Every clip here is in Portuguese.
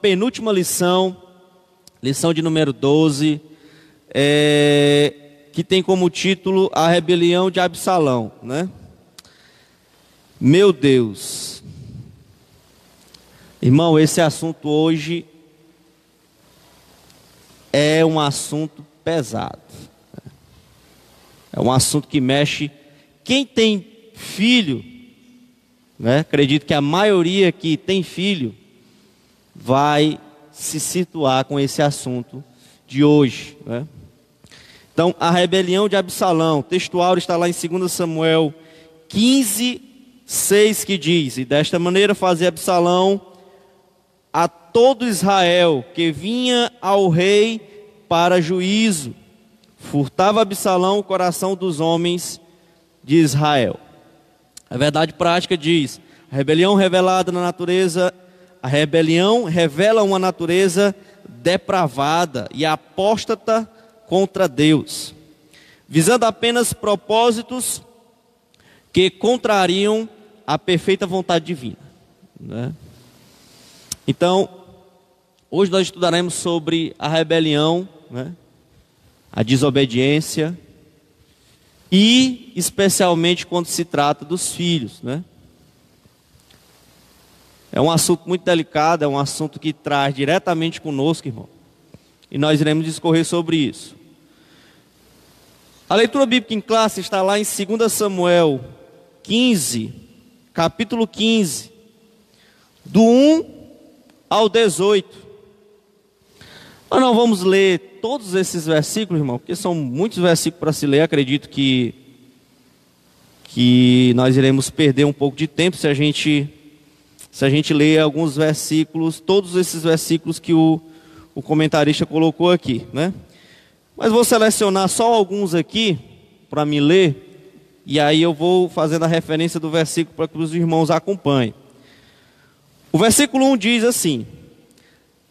penúltima lição, lição de número 12, é, que tem como título A Rebelião de Absalão, né? Meu Deus. Irmão, esse assunto hoje é um assunto pesado. É um assunto que mexe. Quem tem filho, né? Acredito que a maioria que tem filho vai se situar com esse assunto de hoje, né? Então, a rebelião de Absalão, textual está lá em 2 Samuel 15, 6, que diz: E desta maneira fazia Absalão a todo Israel que vinha ao rei para juízo, furtava Absalão o coração dos homens de Israel. A verdade prática diz: a rebelião revelada na natureza, a rebelião revela uma natureza depravada e apóstata contra Deus, visando apenas propósitos que contrariam a perfeita vontade divina. Né? Então, hoje nós estudaremos sobre a rebelião, né? a desobediência e, especialmente, quando se trata dos filhos. Né? É um assunto muito delicado, é um assunto que traz diretamente conosco, irmão. E nós iremos discorrer sobre isso. A leitura bíblica em classe está lá em 2 Samuel 15, capítulo 15, do 1 ao 18. Nós não vamos ler todos esses versículos, irmão, porque são muitos versículos para se ler. Acredito que, que nós iremos perder um pouco de tempo se a gente, se a gente ler alguns versículos, todos esses versículos que o, o comentarista colocou aqui, né? Mas vou selecionar só alguns aqui para me ler, e aí eu vou fazendo a referência do versículo para que os irmãos acompanhem. O versículo 1 diz assim: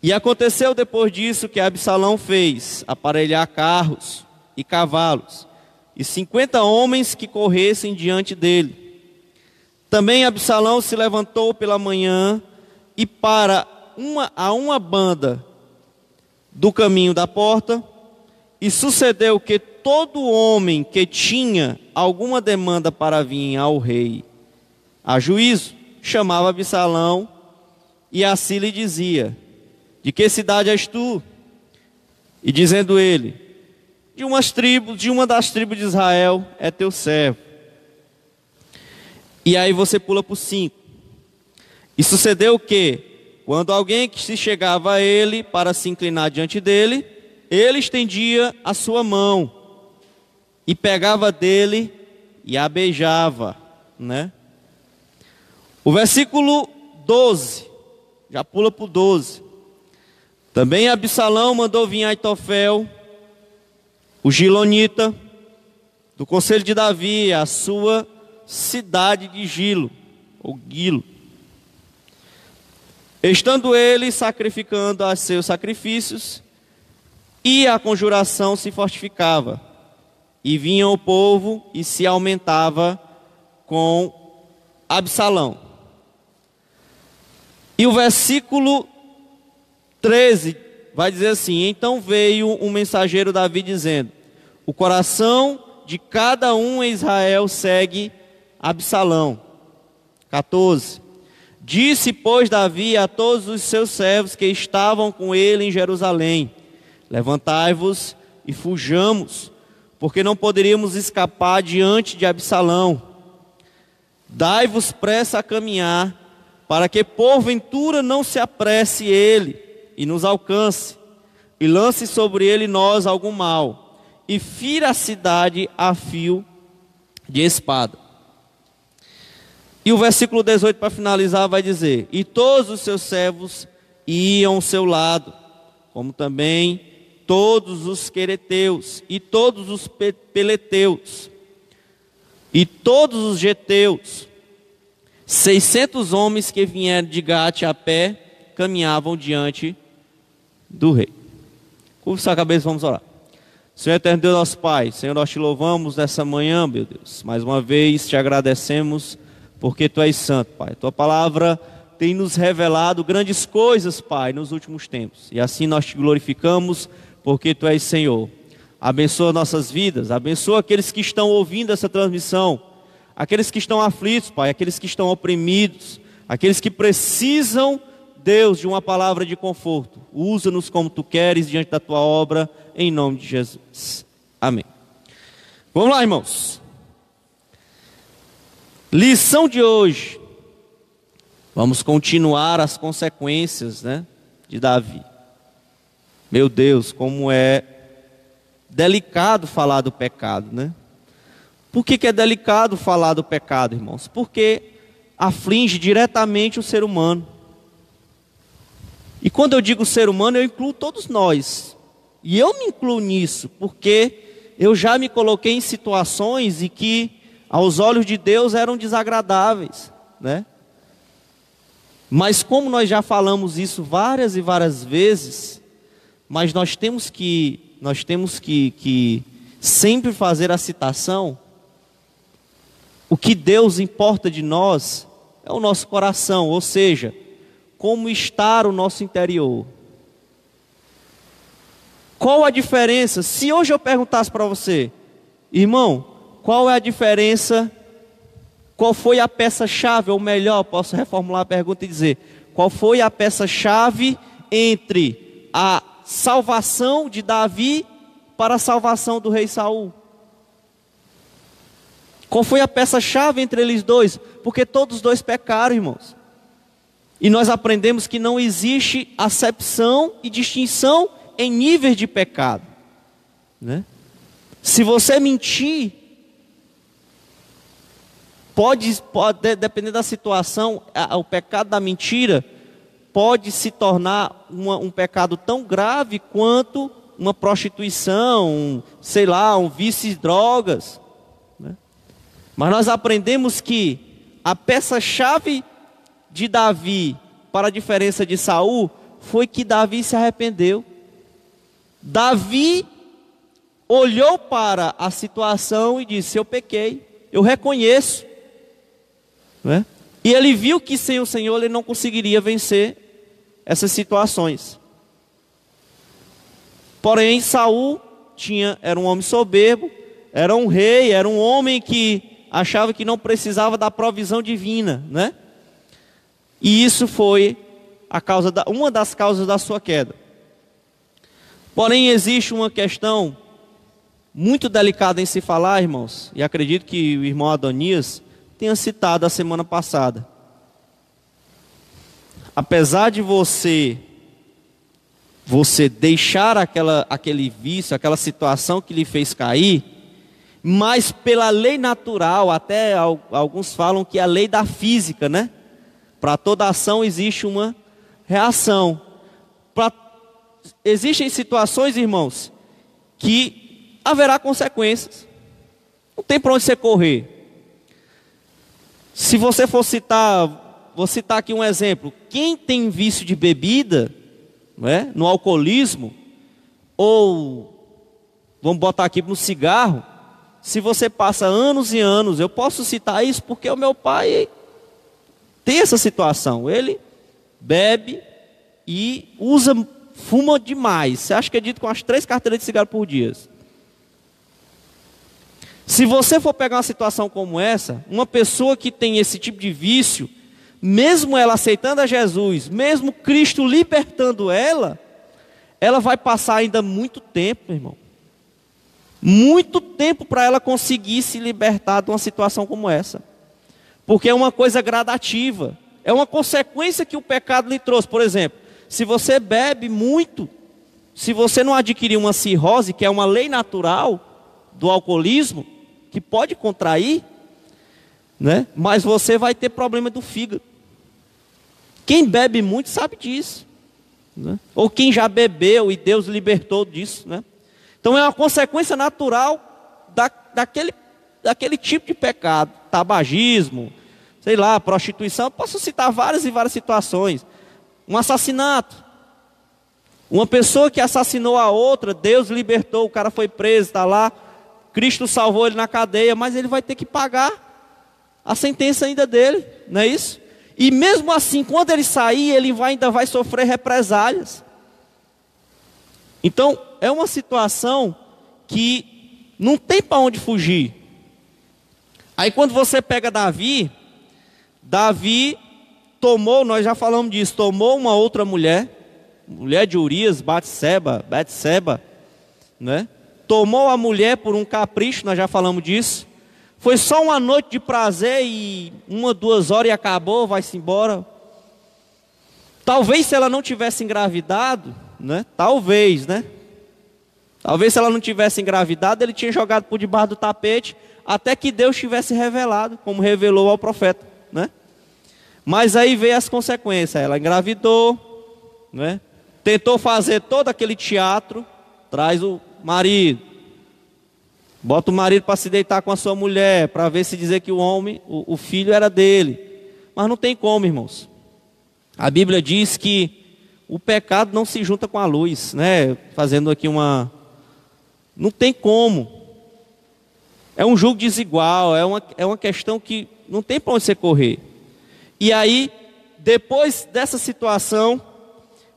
E aconteceu depois disso que Absalão fez aparelhar carros e cavalos, e cinquenta homens que corressem diante dele. Também Absalão se levantou pela manhã e para uma, a uma banda do caminho da porta, e sucedeu que todo homem que tinha alguma demanda para vir ao rei a juízo, chamava Absalão e assim lhe dizia: De que cidade és tu? E dizendo ele: De umas tribos, de uma das tribos de Israel é teu servo. E aí você pula para o 5. E sucedeu que, quando alguém que se chegava a ele para se inclinar diante dele, ele estendia a sua mão e pegava dele e a beijava, né? O versículo 12, já pula para o 12. Também Absalão mandou vir Aitofel, o Gilonita, do conselho de Davi, a sua cidade de Gilo, ou Gilo. Estando ele sacrificando a seus sacrifícios, e a conjuração se fortificava, e vinha o povo e se aumentava com Absalão. E o versículo 13 vai dizer assim: Então veio um mensageiro Davi dizendo: O coração de cada um em Israel segue Absalão. 14. Disse, pois, Davi a todos os seus servos que estavam com ele em Jerusalém: Levantai-vos e fujamos, porque não poderíamos escapar diante de Absalão. Dai-vos pressa a caminhar, para que porventura não se apresse ele e nos alcance, e lance sobre ele nós algum mal, e fira a cidade a fio de espada. E o versículo 18 para finalizar vai dizer: E todos os seus servos iam ao seu lado, como também todos os quereteus, e todos os peleteus, e todos os geteus, seiscentos homens que vieram de Gate a pé, caminhavam diante do rei. Curva sua cabeça, vamos orar. Senhor eterno Deus, nosso Pai, Senhor, nós te louvamos nessa manhã, meu Deus. Mais uma vez te agradecemos, porque Tu és santo, Pai. Tua palavra tem nos revelado grandes coisas, Pai, nos últimos tempos. E assim nós te glorificamos, porque Tu és Senhor. Abençoa nossas vidas, abençoa aqueles que estão ouvindo essa transmissão, aqueles que estão aflitos, Pai, aqueles que estão oprimidos, aqueles que precisam, Deus, de uma palavra de conforto. Usa-nos como Tu queres diante da Tua obra, em nome de Jesus. Amém. Vamos lá, irmãos. Lição de hoje. Vamos continuar as consequências, né, de Davi. Meu Deus, como é delicado falar do pecado, né? Por que, que é delicado falar do pecado, irmãos? Porque aflige diretamente o ser humano. E quando eu digo ser humano, eu incluo todos nós. E eu me incluo nisso, porque eu já me coloquei em situações em que, aos olhos de Deus, eram desagradáveis, né? Mas como nós já falamos isso várias e várias vezes, mas nós temos que, nós temos que, que sempre fazer a citação, o que Deus importa de nós é o nosso coração, ou seja, como está o nosso interior. Qual a diferença? Se hoje eu perguntasse para você, irmão, qual é a diferença qual foi a peça-chave, ou melhor, posso reformular a pergunta e dizer: qual foi a peça-chave entre a salvação de Davi para a salvação do rei Saul? Qual foi a peça-chave entre eles dois? Porque todos dois pecaram, irmãos. E nós aprendemos que não existe acepção e distinção em níveis de pecado. Né? Se você mentir, pode, pode depender da situação, o pecado da mentira pode se tornar uma, um pecado tão grave quanto uma prostituição, um, sei lá, um vício de drogas. Né? Mas nós aprendemos que a peça-chave de Davi para a diferença de Saul foi que Davi se arrependeu. Davi olhou para a situação e disse: Eu pequei, eu reconheço, né? E ele viu que sem o Senhor ele não conseguiria vencer essas situações. Porém, Saul tinha, era um homem soberbo, era um rei, era um homem que achava que não precisava da provisão divina, né? E isso foi a causa da, uma das causas da sua queda. Porém, existe uma questão muito delicada em se falar, irmãos, e acredito que o irmão Adonias tenha citado a semana passada. Apesar de você você deixar aquela, aquele vício, aquela situação que lhe fez cair, mas pela lei natural, até alguns falam que é a lei da física, né? Para toda ação existe uma reação. Pra, existem situações, irmãos, que haverá consequências. Não tem para onde você correr. Se você for citar, vou citar aqui um exemplo. Quem tem vício de bebida, é, no alcoolismo, ou vamos botar aqui no cigarro, se você passa anos e anos, eu posso citar isso porque o meu pai tem essa situação. Ele bebe e usa, fuma demais. Você acha que é dito com as três carteiras de cigarro por dia? Se você for pegar uma situação como essa, uma pessoa que tem esse tipo de vício, mesmo ela aceitando a Jesus, mesmo Cristo libertando ela, ela vai passar ainda muito tempo, irmão. Muito tempo para ela conseguir se libertar de uma situação como essa. Porque é uma coisa gradativa. É uma consequência que o pecado lhe trouxe. Por exemplo, se você bebe muito, se você não adquirir uma cirrose, que é uma lei natural do alcoolismo, que pode contrair, né? Mas você vai ter problema do fígado. Quem bebe muito sabe disso, né? Ou quem já bebeu e Deus libertou disso, né? Então é uma consequência natural da, daquele, daquele tipo de pecado, tabagismo, sei lá, prostituição. posso citar várias e várias situações. Um assassinato. Uma pessoa que assassinou a outra, Deus libertou, o cara foi preso, está lá, Cristo salvou ele na cadeia, mas ele vai ter que pagar a sentença ainda dele, não é isso? E mesmo assim, quando ele sair, ele vai, ainda vai sofrer represálias. Então, é uma situação que não tem para onde fugir. Aí quando você pega Davi, Davi tomou, nós já falamos disso, tomou uma outra mulher, mulher de Urias, Batseba, Batseba, né? Tomou a mulher por um capricho, nós já falamos disso. Foi só uma noite de prazer e uma, duas horas e acabou, vai-se embora. Talvez se ela não tivesse engravidado, né? Talvez, né? Talvez se ela não tivesse engravidado, ele tinha jogado por debaixo do tapete até que Deus tivesse revelado, como revelou ao profeta, né? Mas aí veio as consequências. Ela engravidou, né? Tentou fazer todo aquele teatro, traz o marido, bota o marido para se deitar com a sua mulher, para ver se dizer que o homem, o, o filho era dele. Mas não tem como, irmãos. A Bíblia diz que o pecado não se junta com a luz, né? Fazendo aqui uma. Não tem como. É um jogo desigual, é uma, é uma questão que não tem para onde você correr. E aí, depois dessa situação,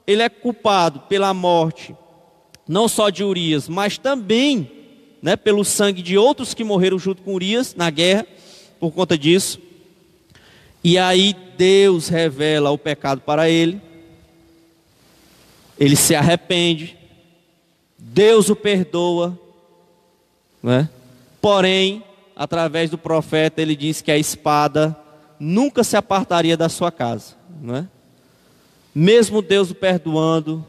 ele é culpado pela morte, não só de Urias, mas também né, pelo sangue de outros que morreram junto com Urias na guerra, por conta disso. E aí Deus revela o pecado para ele, ele se arrepende, Deus o perdoa, né? Porém, através do profeta, ele diz que a espada nunca se apartaria da sua casa, não é? Mesmo Deus o perdoando,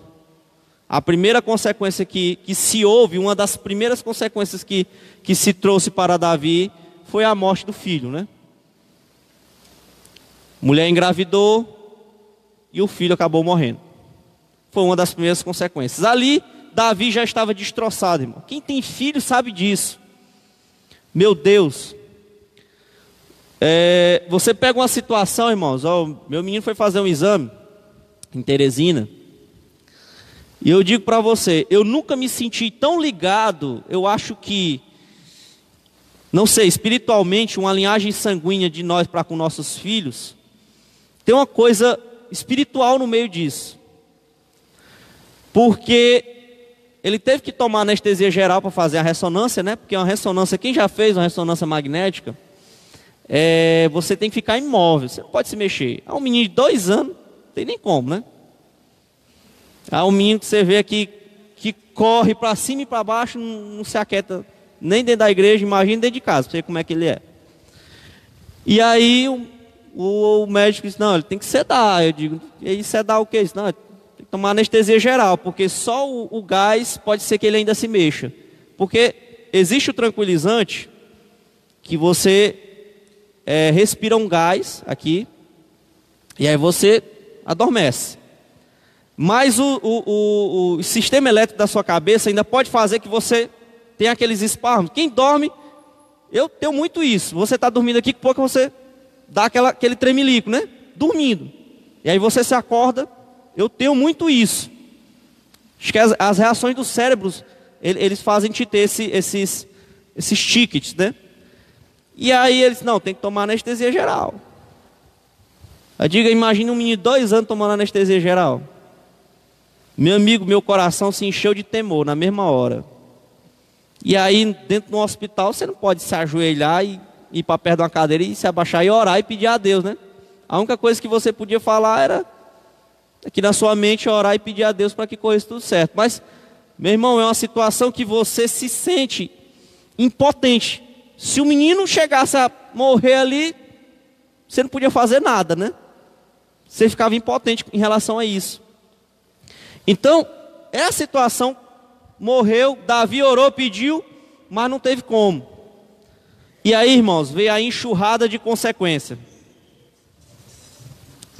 a primeira consequência que, que se houve, uma das primeiras consequências que, que se trouxe para Davi, foi a morte do filho, né? Mulher engravidou e o filho acabou morrendo. Foi uma das primeiras consequências. Ali, Davi já estava destroçado, irmão. Quem tem filho sabe disso. Meu Deus. É, você pega uma situação, irmãos. Ó, meu menino foi fazer um exame em Teresina. E eu digo para você, eu nunca me senti tão ligado. Eu acho que, não sei, espiritualmente, uma linhagem sanguínea de nós para com nossos filhos. Tem uma coisa espiritual no meio disso. Porque ele teve que tomar anestesia geral para fazer a ressonância, né? Porque uma ressonância, quem já fez uma ressonância magnética, é, você tem que ficar imóvel, você não pode se mexer. Há um menino de dois anos, não tem nem como, né? Há um menino que você vê aqui que corre para cima e para baixo, não, se aquieta nem dentro da igreja, imagina dentro de casa, para ver como é que ele é. E aí o, o, médico disse, não, ele tem que sedar. Eu digo, e sedar o quê? Disse, não, tomar anestesia geral, porque só o, o gás pode ser que ele ainda se mexa. Porque existe o tranquilizante que você é, respira um gás aqui e aí você adormece. Mas o, o, o, sistema elétrico da sua cabeça ainda pode fazer que você tenha aqueles espasmos. Quem dorme, eu tenho muito isso. Você está dormindo aqui, que pouco você dá aquela, aquele tremelico, né? Dormindo. E aí você se acorda eu tenho muito isso. Acho que as, as reações dos cérebros, eles fazem te ter esse, esses, esses tickets, né? E aí eles, não, tem que tomar anestesia geral. Eu digo, imagine um menino de dois anos tomando anestesia geral. Meu amigo, meu coração se encheu de temor na mesma hora. E aí, dentro do hospital, você não pode se ajoelhar e ir para perto de uma cadeira e se abaixar e orar e pedir a Deus, né? A única coisa que você podia falar era aqui na sua mente orar e pedir a Deus para que corra tudo certo. Mas, meu irmão, é uma situação que você se sente impotente. Se o menino chegasse a morrer ali, você não podia fazer nada, né? Você ficava impotente em relação a isso. Então, é a situação. Morreu, Davi orou, pediu, mas não teve como. E aí, irmãos, veio a enxurrada de consequência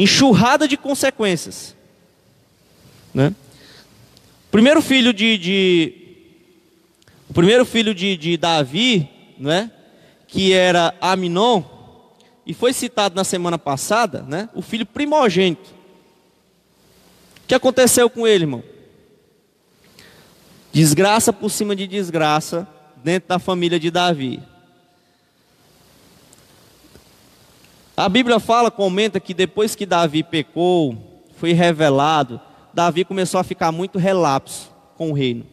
enxurrada de consequências. Né? Primeiro filho de, de o primeiro filho de, de Davi, né, que era Aminon, e foi citado na semana passada, né, o filho primogênito. Que aconteceu com ele, irmão? Desgraça por cima de desgraça dentro da família de Davi. A Bíblia fala, comenta que depois que Davi pecou, foi revelado, Davi começou a ficar muito relapso com o reino.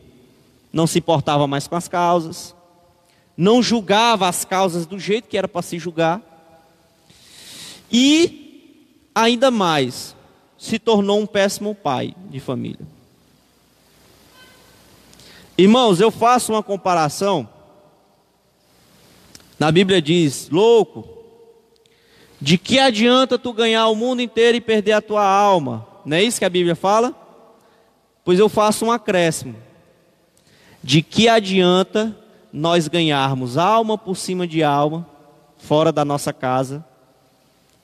Não se importava mais com as causas, não julgava as causas do jeito que era para se julgar. E, ainda mais, se tornou um péssimo pai de família. Irmãos, eu faço uma comparação. Na Bíblia diz: louco, de que adianta tu ganhar o mundo inteiro e perder a tua alma? Não é isso que a Bíblia fala? Pois eu faço um acréscimo. De que adianta nós ganharmos alma por cima de alma, fora da nossa casa,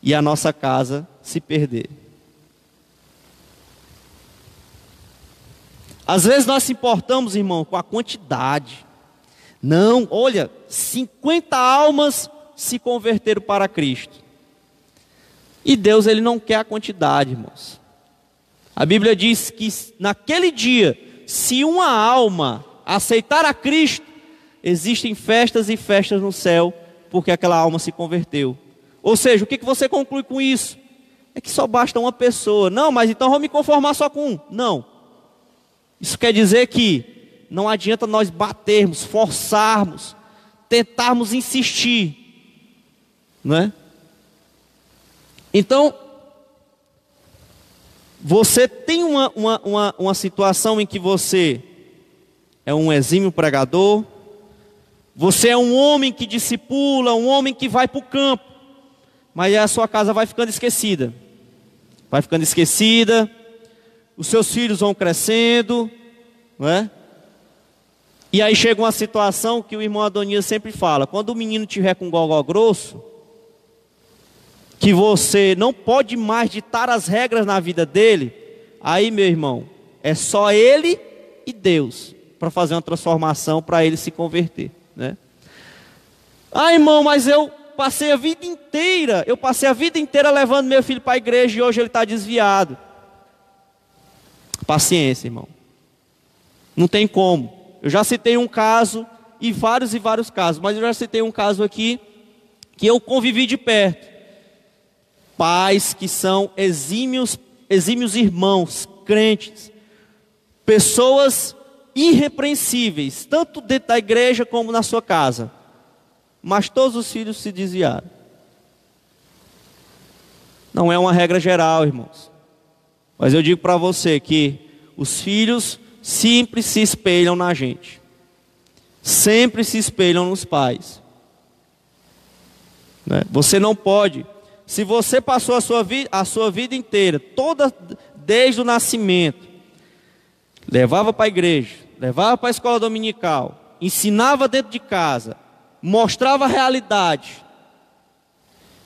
e a nossa casa se perder? Às vezes nós se importamos, irmão, com a quantidade. Não, olha, 50 almas se converteram para Cristo. E Deus ele não quer a quantidade, irmãos. A Bíblia diz que naquele dia, se uma alma aceitar a Cristo, existem festas e festas no céu, porque aquela alma se converteu. Ou seja, o que, você conclui com isso? É que só basta uma pessoa. Não, mas então vou me conformar só com um. Não. Isso quer dizer que não adianta nós batermos, forçarmos, tentarmos insistir, não é? Então, você tem uma, uma, uma, uma situação em que você é um exímio pregador, você é um homem que discipula, um homem que vai para o campo, mas a sua casa vai ficando esquecida. Vai ficando esquecida, os seus filhos vão crescendo, não é? E aí chega uma situação que o irmão Adonias sempre fala: quando o menino tiver com gogó grosso, que você não pode mais ditar as regras na vida dele, aí, meu irmão, é só ele e Deus para fazer uma transformação para ele se converter, né? Ah, irmão, mas eu passei a vida inteira, eu passei a vida inteira levando meu filho para a igreja e hoje ele está desviado. Paciência, irmão. Não tem como. Eu já citei um caso e vários e vários casos, mas eu já citei um caso aqui que eu convivi de perto pais que são exímios, exímios irmãos, crentes, pessoas irrepreensíveis, tanto dentro da igreja como na sua casa, mas todos os filhos se desviaram. Não é uma regra geral, irmãos, mas eu digo para você que os filhos sempre se espelham na gente, sempre se espelham nos pais. Né? Você não pode se você passou a sua, vi a sua vida inteira, toda desde o nascimento, levava para a igreja, levava para a escola dominical, ensinava dentro de casa, mostrava a realidade,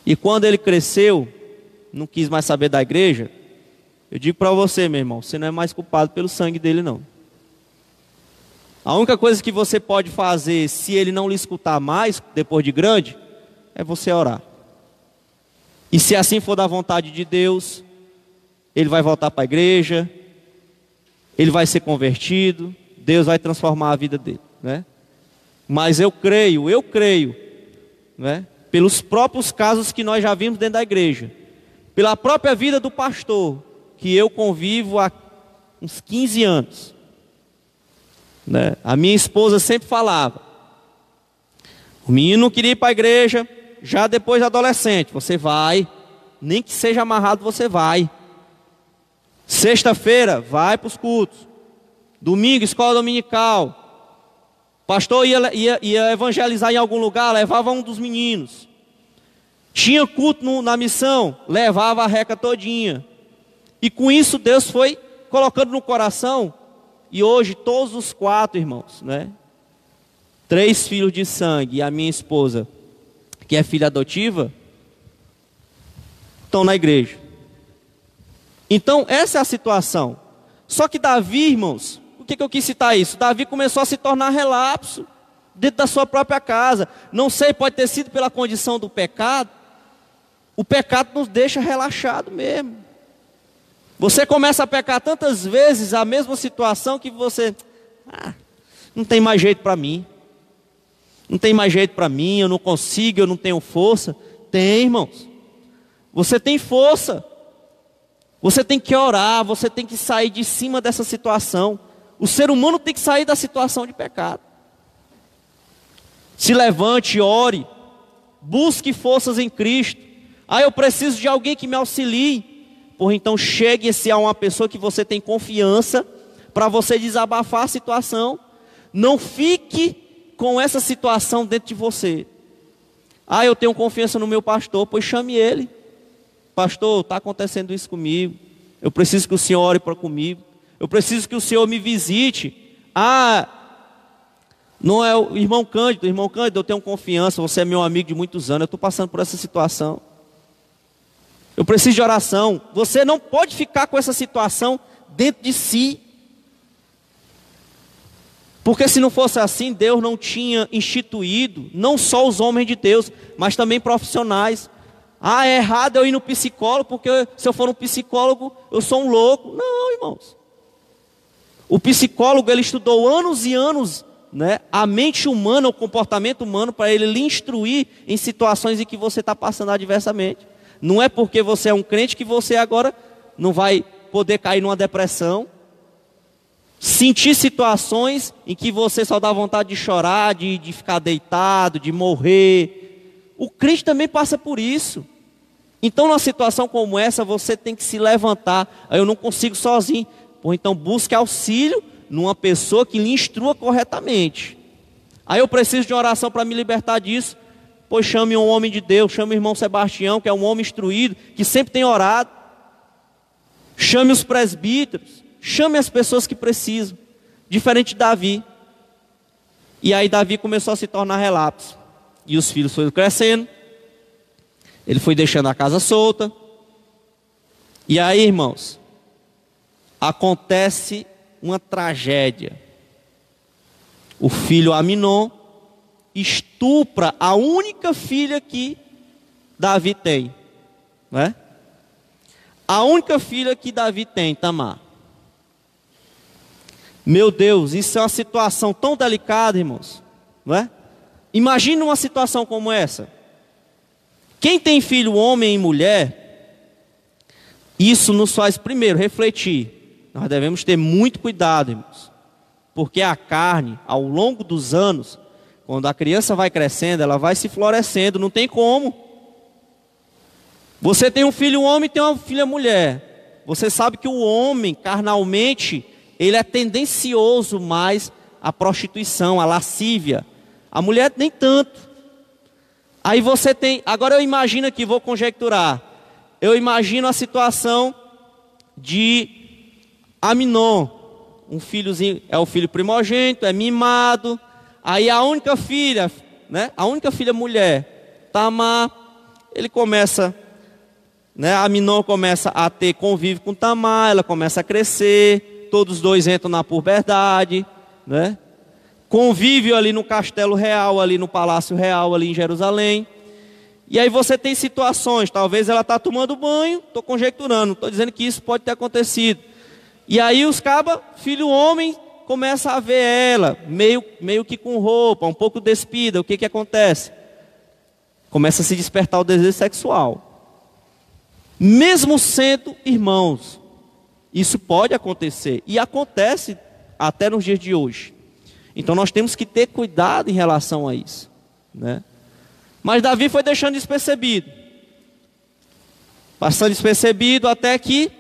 e quando ele cresceu, não quis mais saber da igreja, eu digo para você, meu irmão, você não é mais culpado pelo sangue dele, não. A única coisa que você pode fazer, se ele não lhe escutar mais, depois de grande, é você orar. E se assim for da vontade de Deus, ele vai voltar para a igreja, ele vai ser convertido, Deus vai transformar a vida dele, né? Mas eu creio, eu creio, né? Pelos próprios casos que nós já vimos dentro da igreja, pela própria vida do pastor, que eu convivo há uns 15 anos. Né? A minha esposa sempre falava: o menino queria ir para a igreja, já depois de adolescente, você vai, nem que seja amarrado, você vai. Sexta-feira, vai para os cultos. Domingo, escola dominical. Pastor ia, ia, ia, evangelizar em algum lugar, levava um dos meninos. Tinha culto no, na missão, levava a reca todinha. E com isso Deus foi colocando no coração. E hoje todos os quatro irmãos, né? Três filhos de sangue e a minha esposa que é filha adotiva, estão na igreja. Então, essa é a situação. Só que Davi, irmãos, por que, que eu quis citar isso? Davi começou a se tornar relapso dentro da sua própria casa. Não sei, pode ter sido pela condição do pecado. O pecado nos deixa relaxado mesmo. Você começa a pecar tantas vezes a mesma situação que você, ah, não tem mais jeito para mim. Não tem mais jeito para mim, eu não consigo, eu não tenho força. Tem, irmãos. Você tem força. Você tem que orar, você tem que sair de cima dessa situação. O ser humano tem que sair da situação de pecado. Se levante, ore, busque forças em Cristo. Ah, eu preciso de alguém que me auxilie. Por então chegue-se a uma pessoa que você tem confiança para você desabafar a situação. Não fique com essa situação dentro de você. Ah, eu tenho confiança no meu pastor, pois chame ele. Pastor, está acontecendo isso comigo. Eu preciso que o senhor ore para comigo. Eu preciso que o senhor me visite. Ah, não é o irmão Cândido, irmão Cândido, eu tenho confiança, você é meu amigo de muitos anos, eu estou passando por essa situação. Eu preciso de oração. Você não pode ficar com essa situação dentro de si. Porque se não fosse assim, Deus não tinha instituído, não só os homens de Deus, mas também profissionais. Ah, é errado eu ir no psicólogo, porque se eu for um psicólogo, eu sou um louco. Não, irmãos. O psicólogo, ele estudou anos e anos né, a mente humana, o comportamento humano, para ele lhe instruir em situações em que você está passando adversamente. Não é porque você é um crente que você agora não vai poder cair numa depressão, sentir situações em que você só dá vontade de chorar, de, de ficar deitado, de morrer. O crente também passa por isso. Então, numa situação como essa, você tem que se levantar. Eu não consigo sozinho. Por então, busque auxílio numa pessoa que lhe instrua corretamente. Aí eu preciso de uma oração para me libertar disso. Pois chame um homem de Deus, chame o irmão Sebastião, que é um homem instruído, que sempre tem orado. Chame os presbíteros, chame as pessoas que precisam. Diferente de Davi. E aí Davi começou a se tornar relapso. E os filhos foram crescendo. Ele foi deixando a casa solta. E aí, irmãos, acontece uma tragédia. O filho Aminon estupra a única filha que Davi tem, né? A única filha que Davi tem, Tamar. Meu Deus, isso é uma situação tão delicada, irmãos, não é? Imagina uma situação como essa. Quem tem filho, homem e mulher, isso nos faz primeiro refletir nós devemos ter muito cuidado, irmãos, porque a carne, ao longo dos anos, quando a criança vai crescendo, ela vai se florescendo, não tem como. Você tem um filho homem e tem uma filha mulher. Você sabe que o homem, carnalmente, ele é tendencioso mais à prostituição, à lascívia. A mulher nem tanto. Aí você tem, agora eu imagino aqui, vou conjecturar. Eu imagino a situação de Aminon, um filhozinho, é o filho primogênito, é mimado. Aí a única filha, né? A única filha mulher, Tamar, ele começa, né? Aminon começa a ter convívio com Tamar, ela começa a crescer, todos os dois entram na puberdade, né? Convívio ali no castelo real, ali no palácio real, ali em Jerusalém. E aí você tem situações, talvez ela está tomando banho, estou conjecturando, estou dizendo que isso pode ter acontecido. E aí os cabas, filho homem, começa a ver ela, meio, meio que com roupa, um pouco despida. O que, que acontece? Começa a se despertar o desejo sexual. Mesmo sendo irmãos, isso pode acontecer. E acontece até nos dias de hoje. Então nós temos que ter cuidado em relação a isso. Né? Mas Davi foi deixando despercebido. Passando despercebido até que,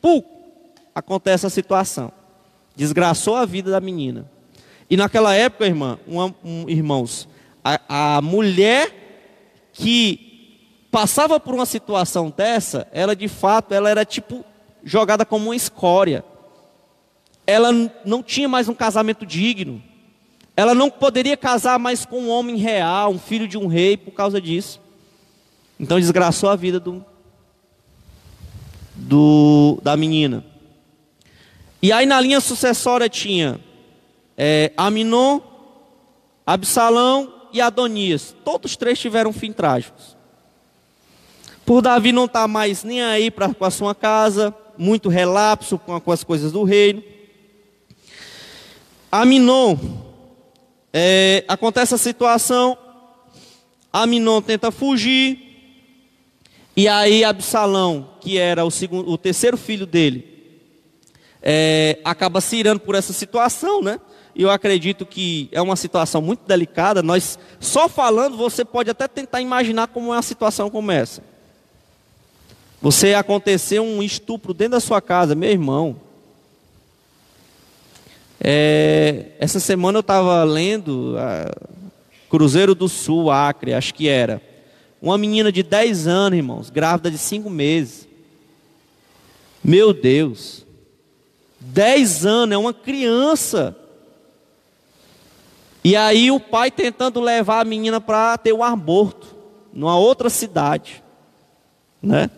pum, acontece a situação. Desgraçou a vida da menina. E naquela época, irmã, um, irmãos, a, a mulher que passava por uma situação dessa, ela de fato, ela era tipo jogada como uma escória. Ela não tinha mais um casamento digno. Ela não poderia casar mais com um homem real, um filho de um rei, por causa disso. Então desgraçou a vida do, do da menina. E aí na linha sucessória tinha é, Aminon, Absalão e Adonias. Todos três tiveram fim trágicos. Por Davi não estar tá mais nem aí pra, com a sua casa, muito relapso com, com as coisas do reino. Aminon, é, acontece a situação, Aminon tenta fugir, E aí Absalão, que era o, segundo, o terceiro filho dele, é, acaba se irando por essa situação, né? E eu acredito que é uma situação muito delicada. Nós, só falando, você pode até tentar imaginar como é uma situação como essa. Você aconteceu um estupro dentro da sua casa, meu irmão. É, essa semana eu estava lendo Cruzeiro do Sul, Acre, acho que era. Uma menina de 10 anos, irmãos, grávida de 5 meses. Meu Deus. 10 anos, é uma criança. E aí o pai tentando levar a menina para ter um aborto, numa outra cidade. Né?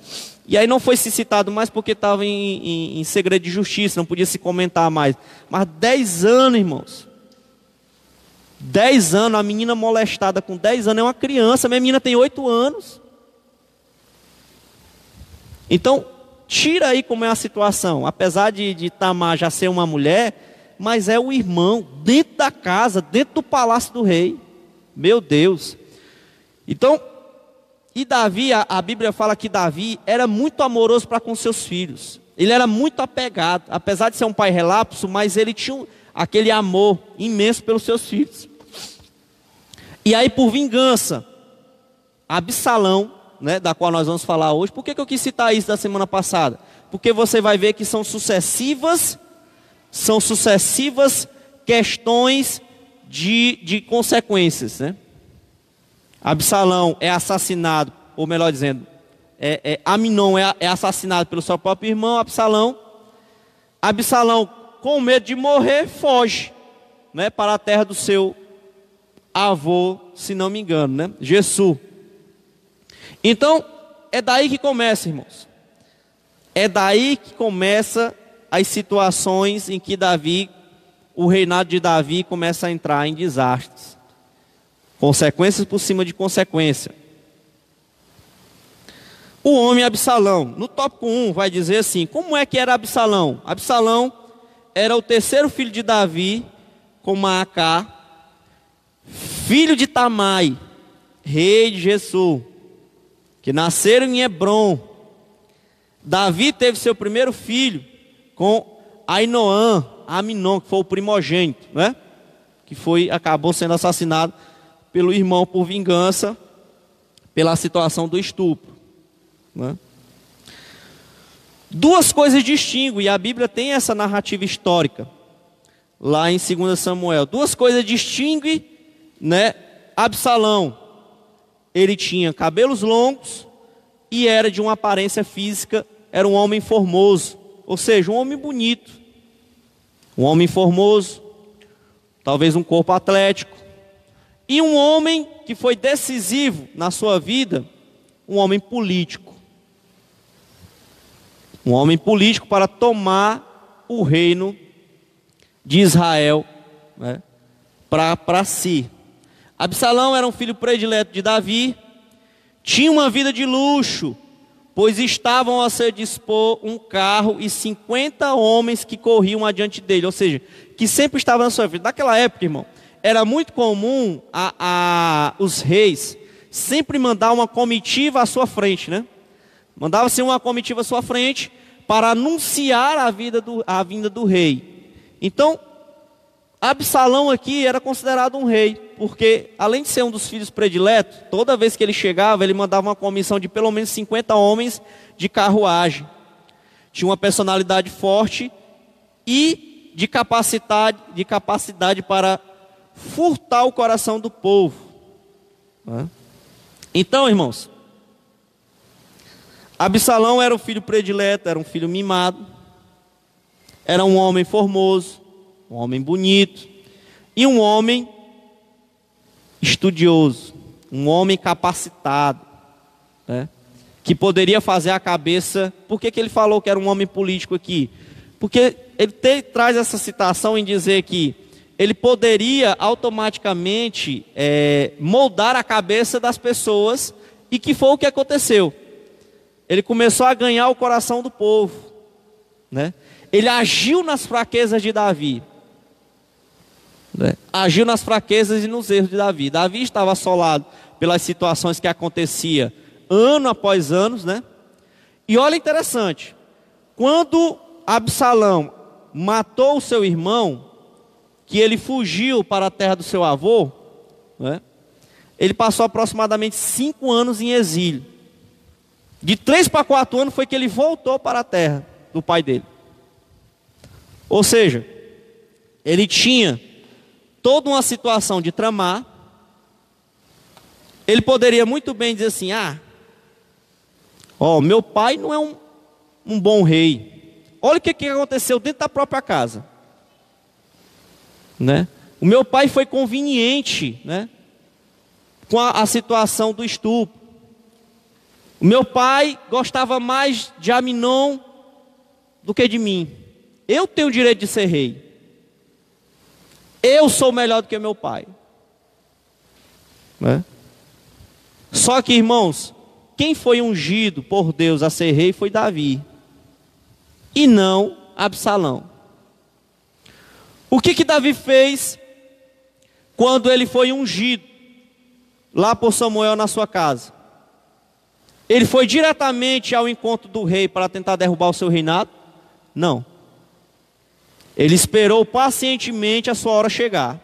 E aí não foi se citado mais porque estava em, em, em, segredo de justiça, não podia se comentar mais. Mas 10 anos, irmãos. 10 anos, a menina molestada com 10 anos é uma criança, minha menina tem 8 anos. Então, tira aí como é a situação. Apesar de, de Tamar já ser uma mulher, mas é o irmão, dentro da casa, dentro do palácio do rei. Meu Deus. Então, e Davi, a, a Bíblia fala que Davi era muito amoroso para com seus filhos. Ele era muito apegado, apesar de ser um pai relapso, mas ele tinha aquele amor imenso pelos seus filhos. E aí, por vingança, Absalão, né, da qual nós vamos falar hoje, por que, que eu quis citar isso da semana passada? Porque você vai ver que são sucessivas, são sucessivas questões de, de consequências, né? Absalão é assassinado, ou melhor dizendo, é, é, Aminon é, é assassinado pelo seu próprio irmão, Absalão. Absalão, com medo de morrer, foge né, para a terra do seu avô, se não me engano, né? Jesus. Então, é daí que começa, irmãos. É daí que começa as situações em que Davi, o reinado de Davi começa a entrar em desastres. Consequências por cima de consequência. O homem Absalão, no tópico 1 vai dizer assim: como é que era Absalão? Absalão era o terceiro filho de Davi com Maacá, filho de Tamai, rei de Jesus, que nasceram em Hebron. Davi teve seu primeiro filho com Ainoã, Aminon, que foi o primogênito, né? Que foi acabou sendo assassinado pelo irmão por vingança pela situação do estupro, né? Duas coisas distinguem, e a Bíblia tem essa narrativa histórica, lá em 2 Samuel. Duas coisas distinguem né, Absalão, ele tinha cabelos longos e era de uma aparência física, era um homem formoso, ou seja, um homem bonito, um homem formoso, talvez um corpo atlético, e um homem que foi decisivo na sua vida, um homem político. Um homem político para tomar o reino de Israel né, para si. Absalão era um filho predileto de Davi, tinha uma vida de luxo, pois estavam a se dispor um carro e 50 homens que corriam adiante dele, ou seja, que sempre estavam na sua frente. Naquela época, irmão, era muito comum a, a, os reis sempre mandar uma comitiva à sua frente, né? Mandava-se uma comitiva à sua frente para anunciar a, vida do, a vinda do rei. Então, Absalão aqui era considerado um rei, porque além de ser um dos filhos prediletos, toda vez que ele chegava, ele mandava uma comissão de pelo menos 50 homens de carruagem. Tinha uma personalidade forte e de capacidade, de capacidade para furtar o coração do povo. Então, irmãos, Absalão era o filho predileto, era um filho mimado, era um homem formoso, um homem bonito e um homem estudioso, um homem capacitado, né? que poderia fazer a cabeça. Por que, que ele falou que era um homem político aqui? Porque ele te, traz essa citação em dizer que ele poderia automaticamente é, moldar a cabeça das pessoas, e que foi o que aconteceu. Ele começou a ganhar o coração do povo, né? Ele agiu nas fraquezas de Davi. Né? Agiu nas fraquezas e nos erros de Davi. Davi estava assolado pelas situações que acontecia ano após ano, né? E olha interessante, quando Absalão matou o seu irmão, que ele fugiu para a terra do seu avô, né? ele passou aproximadamente cinco anos em exílio. De três para quatro anos foi que ele voltou para a terra do pai dele. Ou seja, ele tinha toda uma situação de tramar. Ele poderia muito bem dizer assim: ah, ó, meu pai não é um, um bom rei. Olha o que, que aconteceu dentro da própria casa. Né? O meu pai foi conveniente né, com a, a situação do estupro. O meu pai gostava mais de Aminon do que de mim. Eu tenho o direito de ser rei. Eu sou melhor do que meu pai. Né? Só que, irmãos, quem foi ungido por Deus a ser rei foi Davi, e não Absalão. O que que Davi fez quando ele foi ungido lá por Samuel na sua casa? Ele foi diretamente ao encontro do rei para tentar derrubar o seu reinado? Não. Ele esperou pacientemente a sua hora chegar.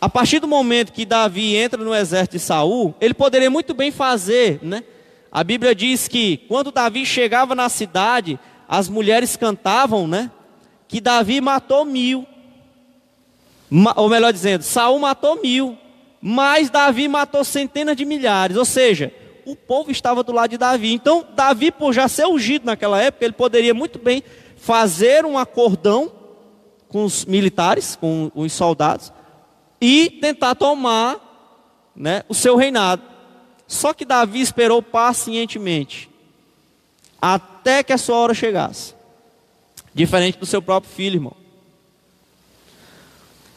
A partir do momento que Davi entra no exército de Saul, ele poderia muito bem fazer, né? A Bíblia diz que quando Davi chegava na cidade, as mulheres cantavam, né? que Davi matou mil. Ou melhor dizendo, Saul matou mil, mas Davi matou centenas de milhares. Ou seja, o povo estava do lado de Davi. Então, Davi, por já ser ungido naquela época, ele poderia muito bem fazer um acordão com os militares, com os soldados, e tentar tomar né, o seu reinado. Só que Davi esperou pacientemente, até que a sua hora chegasse. Diferente do seu próprio filho, irmão.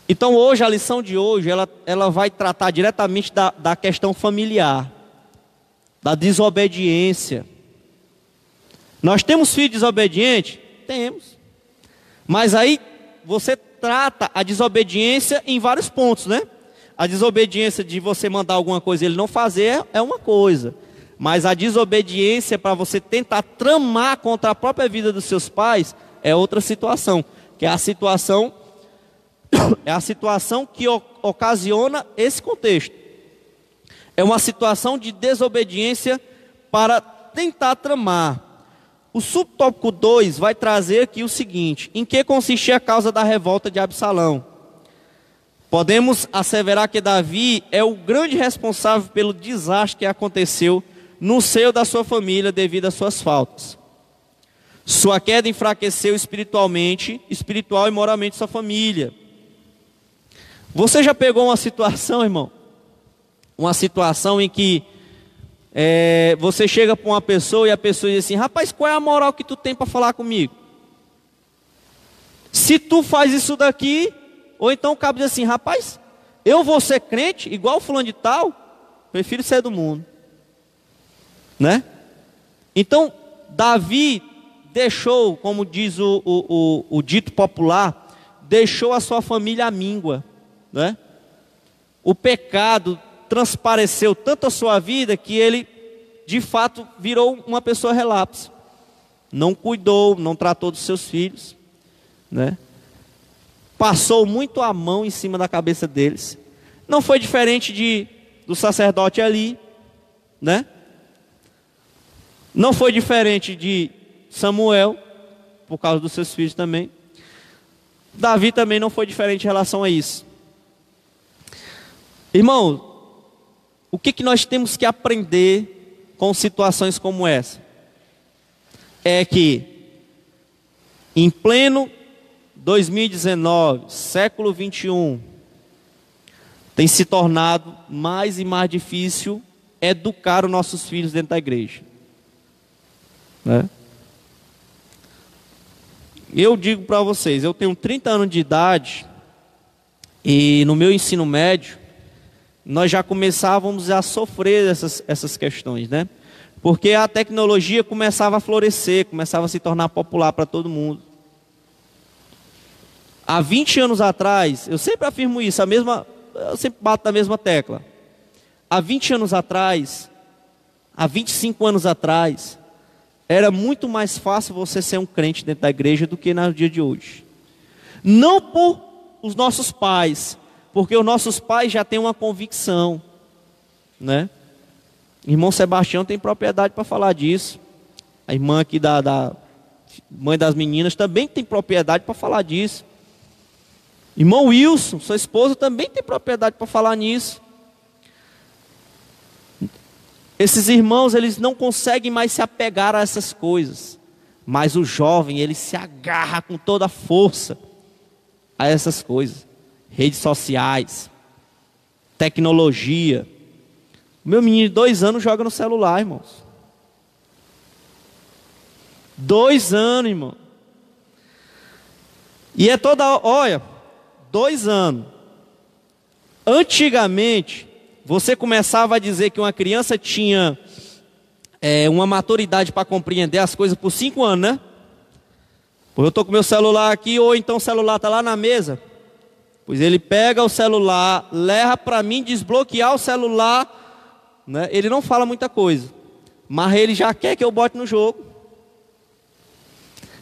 Então hoje, a lição de hoje, ela, ela vai tratar diretamente da, da questão familiar, da desobediência. Nós temos filhos desobedientes? Temos. Mas aí você trata a desobediência em vários pontos, né? A desobediência de você mandar alguma coisa e ele não fazer é uma coisa. Mas a desobediência para você tentar tramar contra a própria vida dos seus pais é outra situação, que é a situação é a situação que ocasiona esse contexto. É uma situação de desobediência para tentar tramar. O subtópico 2 vai trazer aqui o seguinte: em que consistia a causa da revolta de Absalão? Podemos asseverar que Davi é o grande responsável pelo desastre que aconteceu no seio da sua família devido às suas faltas. Sua queda enfraqueceu espiritualmente, espiritual e moralmente sua família. Você já pegou uma situação, irmão? Uma situação em que é, você chega para uma pessoa e a pessoa diz assim: Rapaz, qual é a moral que tu tem para falar comigo? Se tu faz isso daqui, ou então o cabo diz assim: Rapaz, eu vou ser crente, igual fulano de tal, prefiro ser do mundo. Né? Então, Davi deixou, como diz o, o, o, o dito popular, deixou a sua família à míngua. Né? O pecado transpareceu tanto a sua vida que ele, de fato, virou uma pessoa relapse. Não cuidou, não tratou dos seus filhos. Né? Passou muito a mão em cima da cabeça deles. Não foi diferente de, do sacerdote ali, né? Não foi diferente de Samuel, por causa dos seus filhos também. Davi também não foi diferente em relação a isso. Irmão, o que, que nós temos que aprender com situações como essa? É que, em pleno 2019, século 21, tem se tornado mais e mais difícil educar os nossos filhos dentro da igreja. Né? Eu digo para vocês, eu tenho 30 anos de idade e no meu ensino médio nós já começávamos a sofrer essas, essas questões, né? Porque a tecnologia começava a florescer, começava a se tornar popular para todo mundo. Há 20 anos atrás, eu sempre afirmo isso, a mesma, eu sempre bato na mesma tecla. Há 20 anos atrás, há 25 anos atrás, era muito mais fácil você ser um crente dentro da igreja do que no dia de hoje. Não por os nossos pais, porque os nossos pais já têm uma convicção, né? Irmão Sebastião tem propriedade para falar disso. A irmã aqui da, da mãe das meninas também tem propriedade para falar disso. Irmão Wilson, sua esposa também tem propriedade para falar nisso. Esses irmãos, eles não conseguem mais se apegar a essas coisas. Mas o jovem, ele se agarra com toda a força a essas coisas. Redes sociais, tecnologia. O meu menino de dois anos joga no celular, irmãos. Dois anos, irmão. E é toda, olha, dois anos. Antigamente, você começava a dizer que uma criança tinha é, uma maturidade para compreender as coisas por cinco anos, né? Pois eu estou com meu celular aqui, ou então o celular está lá na mesa. Pois ele pega o celular, leva para mim desbloquear o celular. Né? Ele não fala muita coisa, mas ele já quer que eu bote no jogo.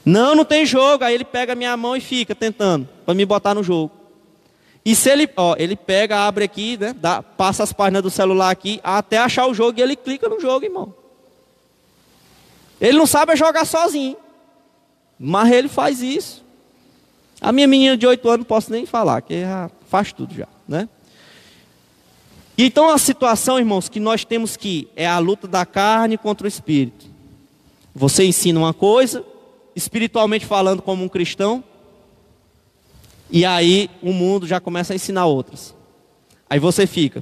Não, não tem jogo. Aí ele pega a minha mão e fica tentando para me botar no jogo. E se ele, ó, ele pega, abre aqui, né, dá, passa as páginas do celular aqui, até achar o jogo e ele clica no jogo, irmão. Ele não sabe jogar sozinho, mas ele faz isso. A minha menina de 8 anos posso nem falar, que já faz tudo já, né? Então a situação, irmãos, que nós temos que é a luta da carne contra o espírito. Você ensina uma coisa, espiritualmente falando como um cristão, e aí o mundo já começa a ensinar outras. Aí você fica.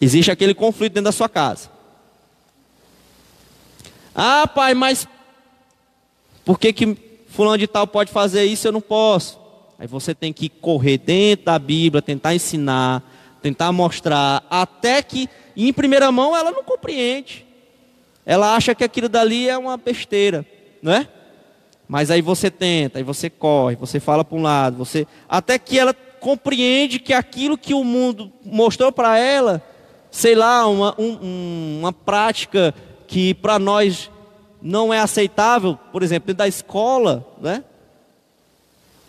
Existe aquele conflito dentro da sua casa. Ah, pai, mas por que, que fulano de tal pode fazer isso eu não posso? Aí você tem que correr dentro da Bíblia, tentar ensinar, tentar mostrar, até que, em primeira mão, ela não compreende. Ela acha que aquilo dali é uma besteira, não é? Mas aí você tenta, aí você corre, você fala para um lado, você até que ela compreende que aquilo que o mundo mostrou para ela, sei lá, uma, um, uma prática que para nós não é aceitável, por exemplo, dentro da escola, né?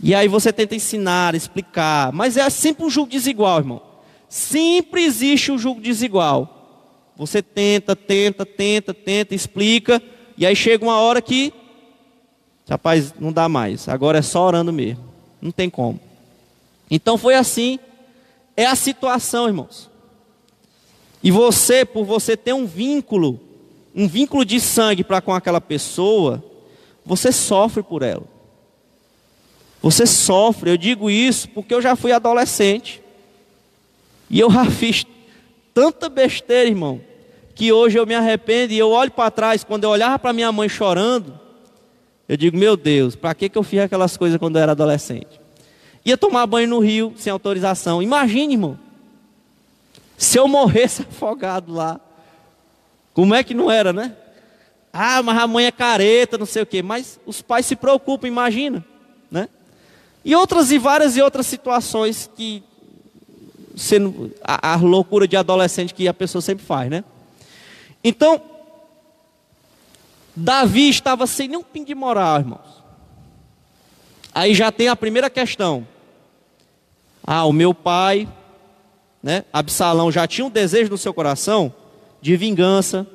E aí você tenta ensinar, explicar, mas é sempre um julgo desigual, irmão. Sempre existe um julgo desigual. Você tenta, tenta, tenta, tenta, explica, e aí chega uma hora que Rapaz, não dá mais. Agora é só orando mesmo. Não tem como. Então foi assim. É a situação, irmãos. E você, por você ter um vínculo, um vínculo de sangue para com aquela pessoa, você sofre por ela. Você sofre. Eu digo isso porque eu já fui adolescente. E eu já fiz tanta besteira, irmão, que hoje eu me arrependo e eu olho para trás, quando eu olhava para minha mãe chorando, eu digo, meu Deus, para que, que eu fiz aquelas coisas quando eu era adolescente? Ia tomar banho no rio sem autorização. Imagine, irmão. Se eu morresse afogado lá. Como é que não era, né? Ah, mas a mãe é careta, não sei o quê. Mas os pais se preocupam, imagina. Né? E outras e várias e outras situações que. Sendo a, a loucura de adolescente que a pessoa sempre faz, né? Então, Davi estava sem nenhum pingo de moral, irmãos. Aí já tem a primeira questão. Ah, o meu pai, né, Absalão, já tinha um desejo no seu coração de vingança,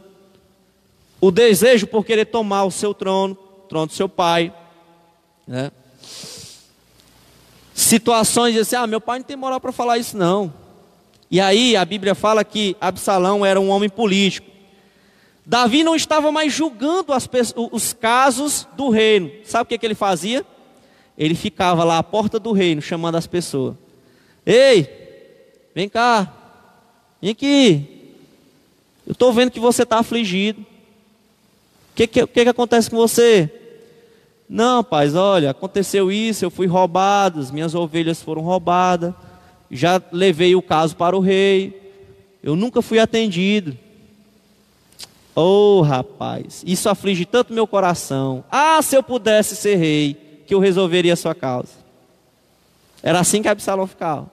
o desejo por querer tomar o seu trono, o trono do seu pai, né? Situações de assim, ah, meu pai não tem moral para falar isso não. E aí a Bíblia fala que Absalão era um homem político. Davi não estava mais julgando as, os casos do reino. Sabe o que, que ele fazia? Ele ficava lá à porta do reino, chamando as pessoas. Ei, vem cá, vem aqui. Eu estou vendo que você está afligido. O que, que, que, que acontece com você? Não, paz, olha, aconteceu isso, eu fui roubado, as minhas ovelhas foram roubadas, já levei o caso para o rei, eu nunca fui atendido. Oh, rapaz, isso aflige tanto meu coração. Ah, se eu pudesse ser rei, que eu resolveria a sua causa. Era assim que Absalão ficava.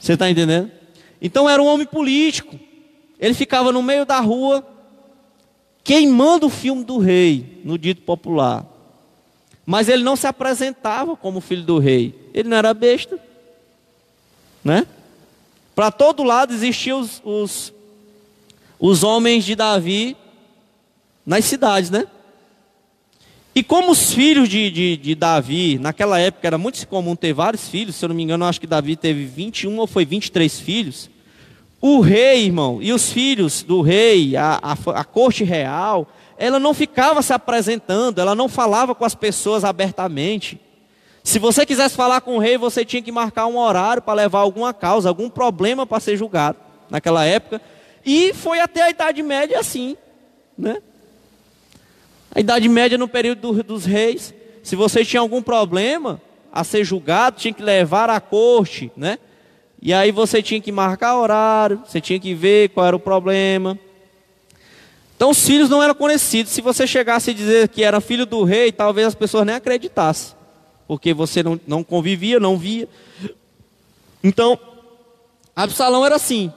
Você está entendendo? Então era um homem político. ele ficava no meio da rua, queimando o filme do rei, no dito popular. Mas ele não se apresentava como filho do rei. Ele não era besta. Né? Para todo lado existiam os, os, os homens de Davi nas cidades, né? E como os filhos de, de, de, Davi, naquela época era muito comum ter vários filhos, se eu não me engano, acho que Davi teve 21 ou foi 23 filhos. O rei, irmão, e os filhos do rei, a, a, a corte real, ela não ficava se apresentando, ela não falava com as pessoas abertamente. Se você quisesse falar com o rei, você tinha que marcar um horário para levar alguma causa, algum problema para ser julgado naquela época. E foi até a Idade Média assim, né? A Idade Média, no período do, dos reis, se você tinha algum problema a ser julgado, tinha que levar à corte, né? E aí você tinha que marcar horário, você tinha que ver qual era o problema. Então os filhos não eram conhecidos. Se você chegasse a dizer que era filho do rei, talvez as pessoas nem acreditassem, porque você não, não convivia, não via. Então, Absalão era assim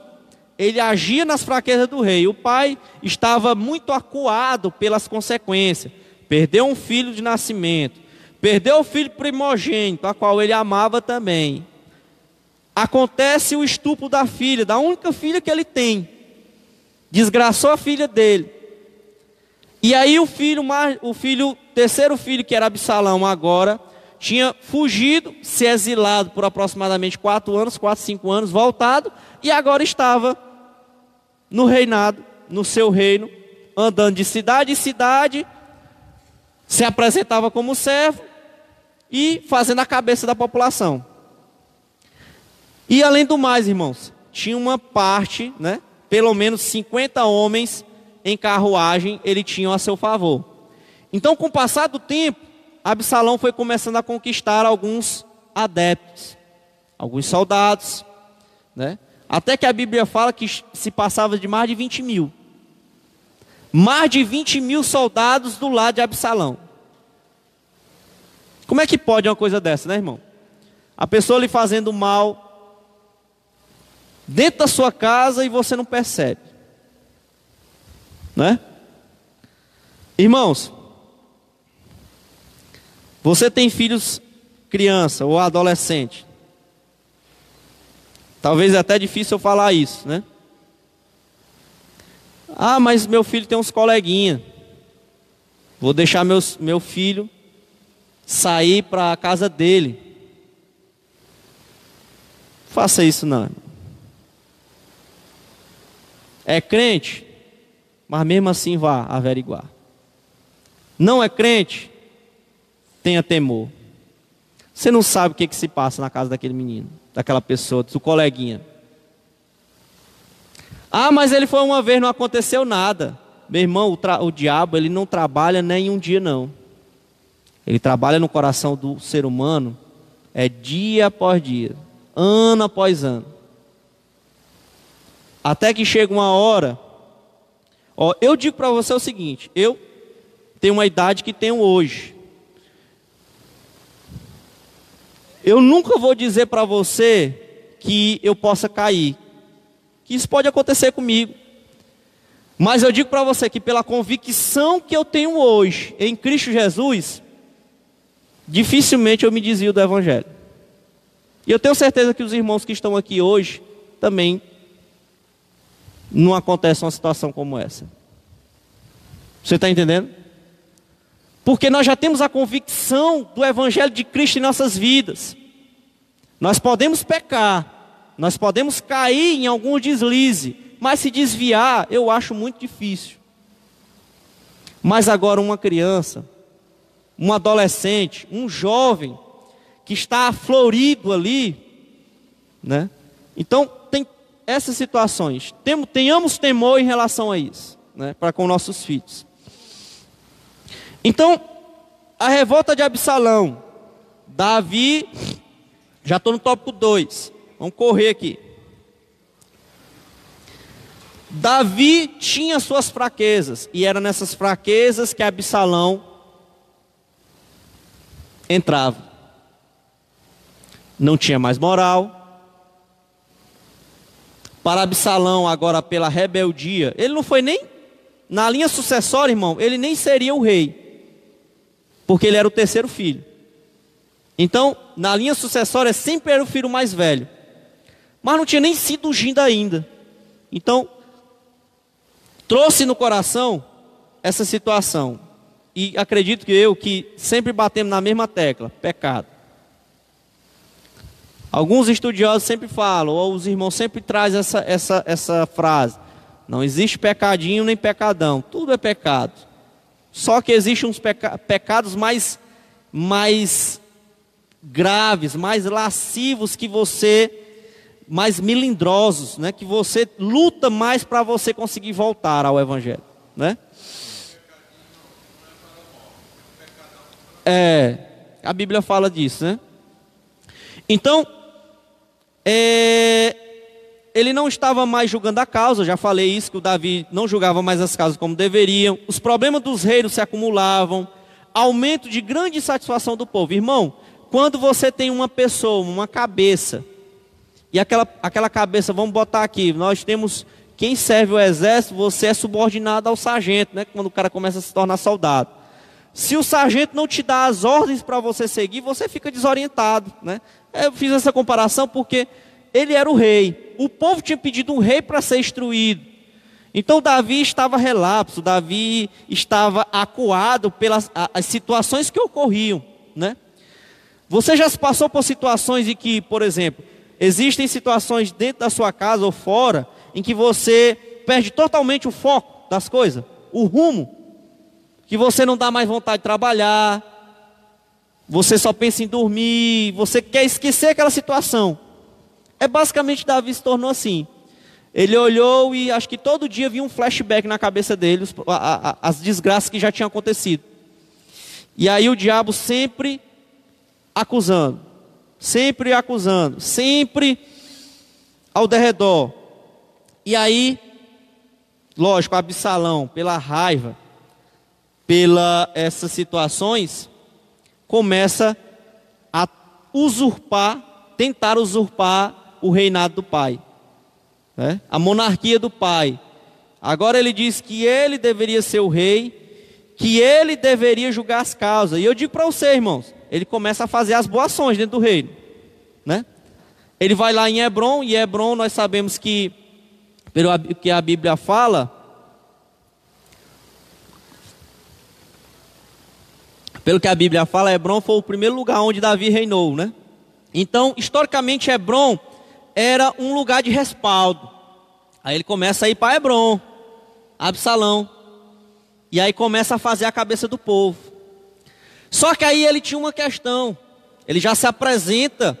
ele agia nas fraquezas do rei. O pai estava muito acuado pelas consequências. Perdeu um filho de nascimento, perdeu o filho primogênito, a qual ele amava também. Acontece o estupro da filha, da única filha que ele tem. Desgraçou a filha dele. E aí o filho, o filho, terceiro filho, que era Absalão agora, tinha fugido, se exilado por aproximadamente quatro anos, quatro, cinco anos, voltado, e agora estava no reinado, no seu reino, andando de cidade em cidade, se apresentava como servo e fazendo a cabeça da população. E além do mais, irmãos, tinha uma parte, né, pelo menos 50 homens em carruagem ele tinha a seu favor. Então, com o passar do tempo, Absalão foi começando a conquistar alguns adeptos, alguns soldados, né? Até que a Bíblia fala que se passava de mais de 20 mil. Mais de 20 mil soldados do lado de Absalão. Como é que pode uma coisa dessa, né, irmão? A pessoa lhe fazendo mal dentro da sua casa e você não percebe. Né? Irmãos, você tem filhos criança ou adolescente. Talvez é até difícil eu falar isso, né? Ah, mas meu filho tem uns coleguinha. Vou deixar meus, meu filho sair para a casa dele. Faça isso não. É crente, mas mesmo assim vá averiguar. Não é crente, tenha temor. Você não sabe o que, que se passa na casa daquele menino daquela pessoa, do coleguinha. Ah, mas ele foi uma vez, não aconteceu nada. Meu irmão, o, o diabo, ele não trabalha nem um dia, não. Ele trabalha no coração do ser humano, é dia após dia, ano após ano. Até que chega uma hora. Ó, eu digo para você o seguinte: eu tenho uma idade que tenho hoje. Eu nunca vou dizer para você que eu possa cair. Que isso pode acontecer comigo. Mas eu digo para você que pela convicção que eu tenho hoje em Cristo Jesus, dificilmente eu me desvio do Evangelho. E eu tenho certeza que os irmãos que estão aqui hoje também não acontece uma situação como essa. Você está entendendo? Porque nós já temos a convicção do Evangelho de Cristo em nossas vidas. Nós podemos pecar, nós podemos cair em algum deslize, mas se desviar, eu acho muito difícil. Mas agora, uma criança, um adolescente, um jovem, que está florido ali, né? Então, tem essas situações. Tenhamos temor em relação a isso, né? Para com nossos filhos. Então, a revolta de Absalão, Davi, já estou no tópico 2, vamos correr aqui. Davi tinha suas fraquezas, e era nessas fraquezas que Absalão entrava. Não tinha mais moral, para Absalão agora pela rebeldia, ele não foi nem na linha sucessória, irmão, ele nem seria o rei, porque ele era o terceiro filho. Então, na linha sucessória, sempre era o filho mais velho, mas não tinha nem sido ungido ainda. Então, trouxe no coração essa situação, e acredito que eu, que sempre batemos na mesma tecla: pecado. Alguns estudiosos sempre falam, ou os irmãos sempre trazem essa, essa, essa frase: não existe pecadinho nem pecadão, tudo é pecado. Só que existem uns peca pecados mais, mais graves, mais lascivos que você, mais melindrosos, né? que você luta mais para você conseguir voltar ao Evangelho. Né? É, a Bíblia fala disso, né? Então, é, ele não estava mais julgando a causa, já falei isso, que o Davi não julgava mais as causas como deveriam, os problemas dos reinos se acumulavam, aumento de grande insatisfação do povo. Irmão, quando você tem uma pessoa, uma cabeça, e aquela, aquela cabeça, vamos botar aqui, nós temos, quem serve o exército, você é subordinado ao sargento, né? Quando o cara começa a se tornar soldado. Se o sargento não te dá as ordens para você seguir, você fica desorientado, né? Eu fiz essa comparação porque ele era o rei. O povo tinha pedido um rei para ser instruído. Então Davi estava relapso, Davi estava acuado pelas as situações que ocorriam, né? Você já se passou por situações em que, por exemplo, existem situações dentro da sua casa ou fora em que você perde totalmente o foco das coisas, o rumo, que você não dá mais vontade de trabalhar, você só pensa em dormir, você quer esquecer aquela situação. É basicamente Davi se tornou assim. Ele olhou e acho que todo dia vinha um flashback na cabeça dele, as desgraças que já tinham acontecido. E aí o diabo sempre acusando, sempre acusando, sempre ao derredor. E aí, lógico, Absalão, pela raiva, pela essas situações, começa a usurpar, tentar usurpar o reinado do pai, né? a monarquia do pai. Agora ele diz que ele deveria ser o rei, que ele deveria julgar as causas. E eu digo para você, irmãos, ele começa a fazer as boas ações dentro do reino, né? Ele vai lá em Hebron, e Hebron nós sabemos que, pelo que a Bíblia fala, Pelo que a Bíblia fala, Hebron foi o primeiro lugar onde Davi reinou, né? Então, historicamente, Hebron era um lugar de respaldo. Aí ele começa a ir para Hebron, Absalão. E aí começa a fazer a cabeça do povo. Só que aí ele tinha uma questão. Ele já se apresenta,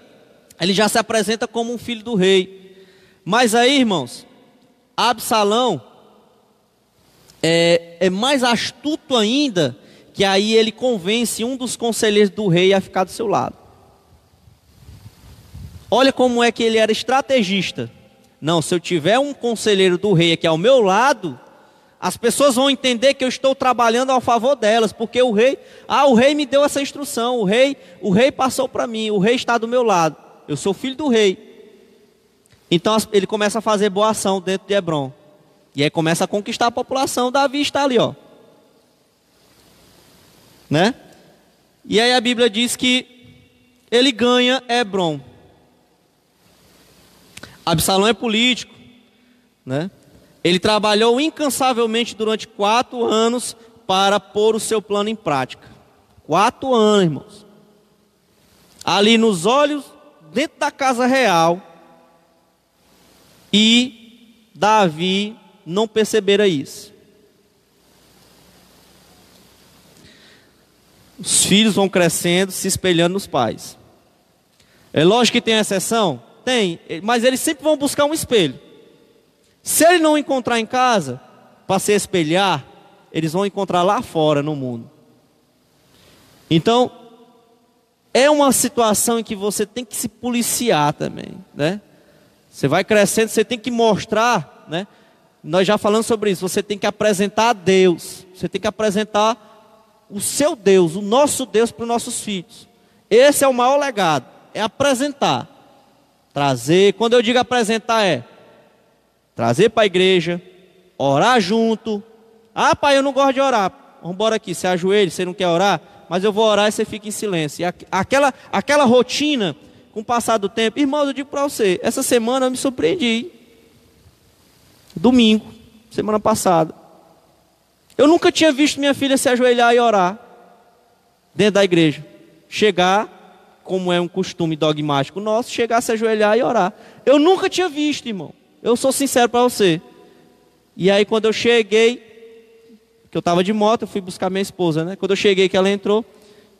ele já se apresenta como um filho do rei. Mas aí, irmãos, Absalão é, é mais astuto ainda que aí ele convence um dos conselheiros do rei a ficar do seu lado. Olha como é que ele era estrategista. Não, se eu tiver um conselheiro do rei aqui ao meu lado, as pessoas vão entender que eu estou trabalhando ao favor delas, porque o rei, ah, o rei me deu essa instrução, o rei, o rei passou para mim, o rei está do meu lado. Eu sou filho do rei. Então ele começa a fazer boa ação dentro de Hebron. E aí começa a conquistar a população. Davi está ali, ó né? E aí a Bíblia diz que ele ganha Hebron. Absalão é político, né? Ele trabalhou incansavelmente durante quatro anos para pôr o seu plano em prática. Quatro anos, irmãos. Ali nos olhos, dentro da casa real. E Davi não percebera isso. os filhos vão crescendo, se espelhando nos pais. É lógico que tem exceção? Tem, mas eles sempre vão buscar um espelho. Se ele não encontrar em casa, para se espelhar, eles vão encontrar lá fora no mundo. Então, é uma situação em que você tem que se policiar também, né? Você vai crescendo, você tem que mostrar, né? Nós já falamos sobre isso, você tem que apresentar a Deus, você tem que apresentar o seu Deus, o nosso Deus para os nossos filhos. Esse é o maior legado, é apresentar. Trazer, quando eu digo apresentar é trazer para a igreja, orar junto. Ah, pai, eu não gosto de orar. Vamos embora aqui, você ajoelha, você não quer orar, mas eu vou orar e você fica em silêncio. E aquela, aquela rotina, com o passar do tempo, irmãos, eu digo para você, essa semana eu me surpreendi. Domingo, semana passada. Eu nunca tinha visto minha filha se ajoelhar e orar dentro da igreja. Chegar, como é um costume dogmático nosso, chegar, se ajoelhar e orar. Eu nunca tinha visto, irmão. Eu sou sincero para você. E aí, quando eu cheguei, que eu estava de moto, eu fui buscar minha esposa, né? Quando eu cheguei, que ela entrou,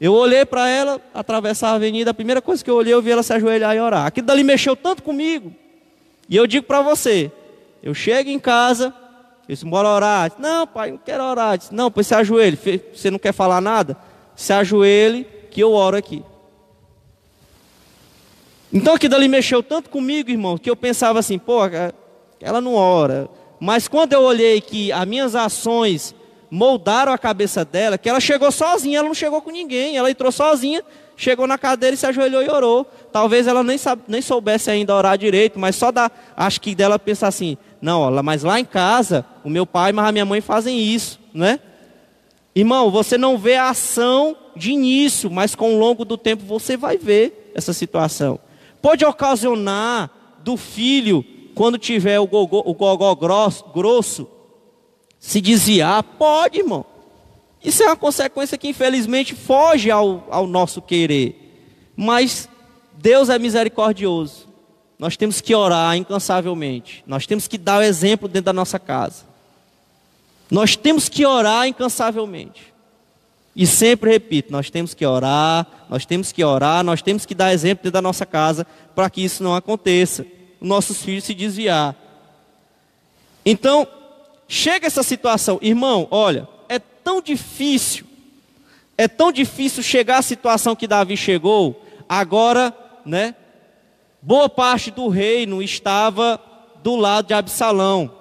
eu olhei para ela, atravessar a avenida, a primeira coisa que eu olhei, eu vi ela se ajoelhar e orar. Aquilo dali mexeu tanto comigo. E eu digo para você, eu chego em casa, eu disse, bora orar. Disse, não, pai, não quero orar. Disse, não, pois se ajoelhe. Você não quer falar nada? Se ajoelhe que eu oro aqui. Então aquilo ali mexeu tanto comigo, irmão, que eu pensava assim, pô, ela não ora. Mas quando eu olhei que as minhas ações moldaram a cabeça dela, que ela chegou sozinha, ela não chegou com ninguém, ela entrou sozinha, chegou na cadeira e se ajoelhou e orou. Talvez ela nem, nem soubesse ainda orar direito, mas só dá, acho que dela pensar assim, não, mas lá em casa, o meu pai e a minha mãe fazem isso, né? Irmão, você não vê a ação de início, mas com o longo do tempo você vai ver essa situação. Pode ocasionar do filho, quando tiver o gogó, o grosso, grosso, se desviar? Pode, irmão. Isso é uma consequência que infelizmente foge ao, ao nosso querer. Mas Deus é misericordioso. Nós temos que orar incansavelmente. Nós temos que dar o exemplo dentro da nossa casa. Nós temos que orar incansavelmente. E sempre repito, nós temos que orar, nós temos que orar, nós temos que dar exemplo dentro da nossa casa para que isso não aconteça. Nossos filhos se desviar. Então, chega essa situação, irmão, olha, é tão difícil, é tão difícil chegar à situação que Davi chegou, agora, né? boa parte do reino estava do lado de Absalão.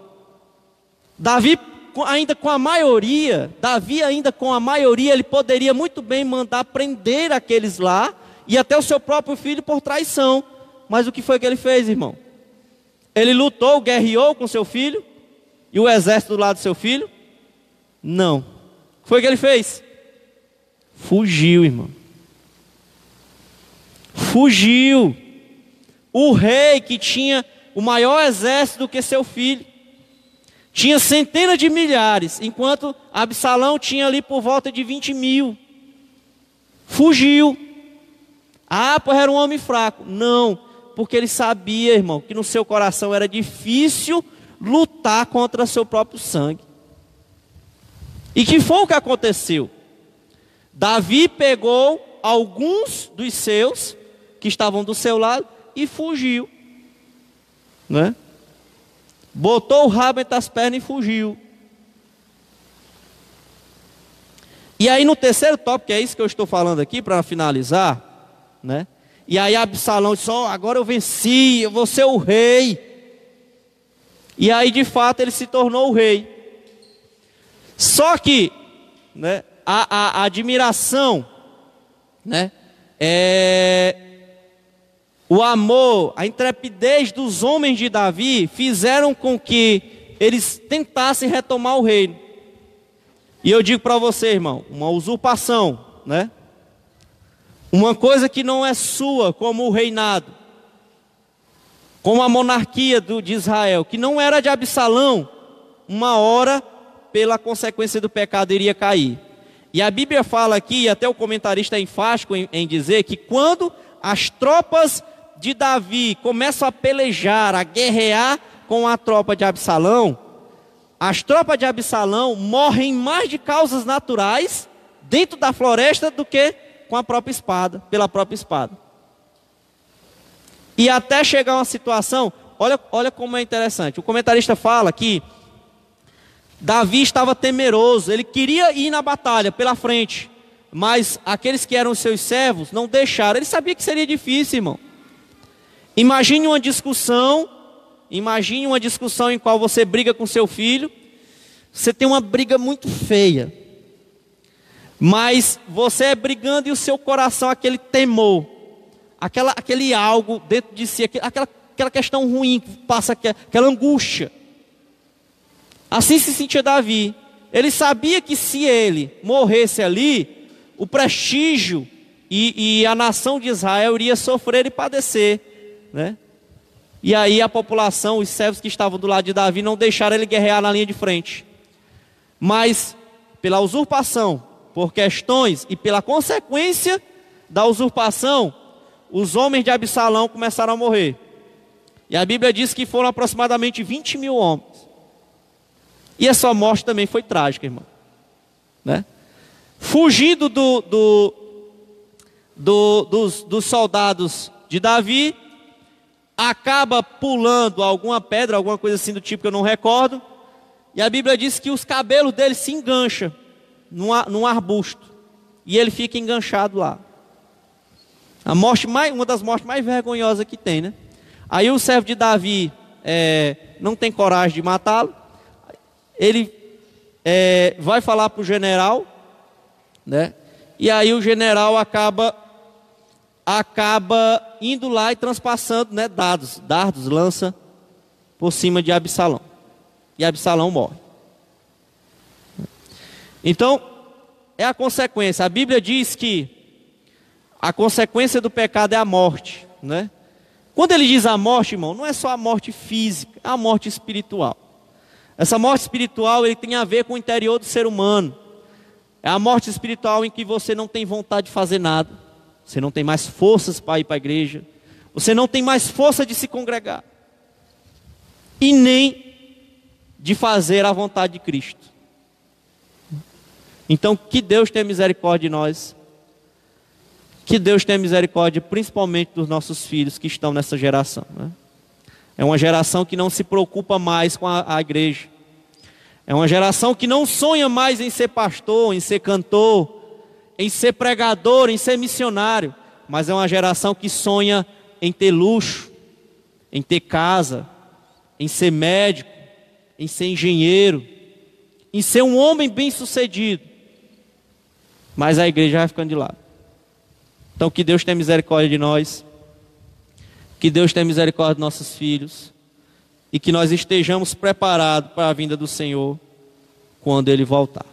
Davi, ainda com a maioria, Davi, ainda com a maioria, ele poderia muito bem mandar prender aqueles lá e até o seu próprio filho por traição. Mas o que foi que ele fez, irmão? Ele lutou, guerreou com seu filho e o exército do lado do seu filho? Não. O que foi que ele fez? Fugiu, irmão. Fugiu o rei que tinha o maior exército do que seu filho, tinha centenas de milhares, enquanto Absalão tinha ali por volta de 20 mil. Fugiu. Ah, pois era um homem fraco. Não, porque ele sabia, irmão, que no seu coração era difícil lutar contra seu próprio sangue. E que foi o que aconteceu? Davi pegou alguns dos seus que estavam do seu lado e fugiu. Né? Botou o rabo entre as pernas e fugiu. E aí no terceiro tópico, é isso que eu estou falando aqui para finalizar, né? E aí Absalão disse: oh, agora eu venci, eu vou ser o rei. E aí de fato ele se tornou o rei. Só que, né, a, a, a admiração, né, é, o amor, a intrepidez dos homens de Davi fizeram com que eles tentassem retomar o reino. E eu digo para você, irmão, uma usurpação, né? Uma coisa que não é sua, como o reinado, como a monarquia do, de Israel, que não era de Absalão, uma hora, pela consequência do pecado, iria cair. E a Bíblia fala aqui, e até o comentarista é enfático em, em dizer, que quando as tropas de Davi começam a pelejar, a guerrear com a tropa de Absalão, as tropas de Absalão morrem mais de causas naturais dentro da floresta do que com a própria espada, pela própria espada. E até chegar a uma situação, olha, olha como é interessante. O comentarista fala que Davi estava temeroso, ele queria ir na batalha pela frente, mas aqueles que eram seus servos não deixaram. Ele sabia que seria difícil, irmão. Imagine uma discussão, imagine uma discussão em qual você briga com seu filho, você tem uma briga muito feia, mas você é brigando e o seu coração, aquele temor, aquela, aquele algo dentro de si, aquela, aquela questão ruim, passa aquela angústia, Assim se sentia Davi. Ele sabia que se ele morresse ali, o prestígio e, e a nação de Israel iria sofrer e padecer, né? E aí a população, os servos que estavam do lado de Davi, não deixaram ele guerrear na linha de frente. Mas, pela usurpação, por questões e pela consequência da usurpação, os homens de Absalão começaram a morrer. E a Bíblia diz que foram aproximadamente 20 mil homens. E a sua morte também foi trágica, irmão. Né? Fugindo do, do, do, dos, dos soldados de Davi, acaba pulando alguma pedra, alguma coisa assim do tipo que eu não recordo. E a Bíblia diz que os cabelos dele se engancham num, num arbusto. E ele fica enganchado lá. A morte mais, uma das mortes mais vergonhosas que tem, né? Aí o servo de Davi é, não tem coragem de matá-lo. Ele é, vai falar para o general, né? E aí o general acaba acaba indo lá e transpassando né, dados, dardos, lança por cima de Absalão. E Absalão morre. Então, é a consequência. A Bíblia diz que a consequência do pecado é a morte, né? Quando ele diz a morte, irmão, não é só a morte física, é a morte espiritual. Essa morte espiritual ele tem a ver com o interior do ser humano. É a morte espiritual em que você não tem vontade de fazer nada. Você não tem mais forças para ir para a igreja. Você não tem mais força de se congregar. E nem de fazer a vontade de Cristo. Então, que Deus tenha misericórdia de nós. Que Deus tenha misericórdia principalmente dos nossos filhos que estão nessa geração. Né? É uma geração que não se preocupa mais com a, a igreja. É uma geração que não sonha mais em ser pastor, em ser cantor, em ser pregador, em ser missionário, mas é uma geração que sonha em ter luxo, em ter casa, em ser médico, em ser engenheiro, em ser um homem bem-sucedido. Mas a igreja vai ficando de lado. Então que Deus tenha misericórdia de nós. Que Deus tenha misericórdia de nossos filhos. E que nós estejamos preparados para a vinda do Senhor quando Ele voltar.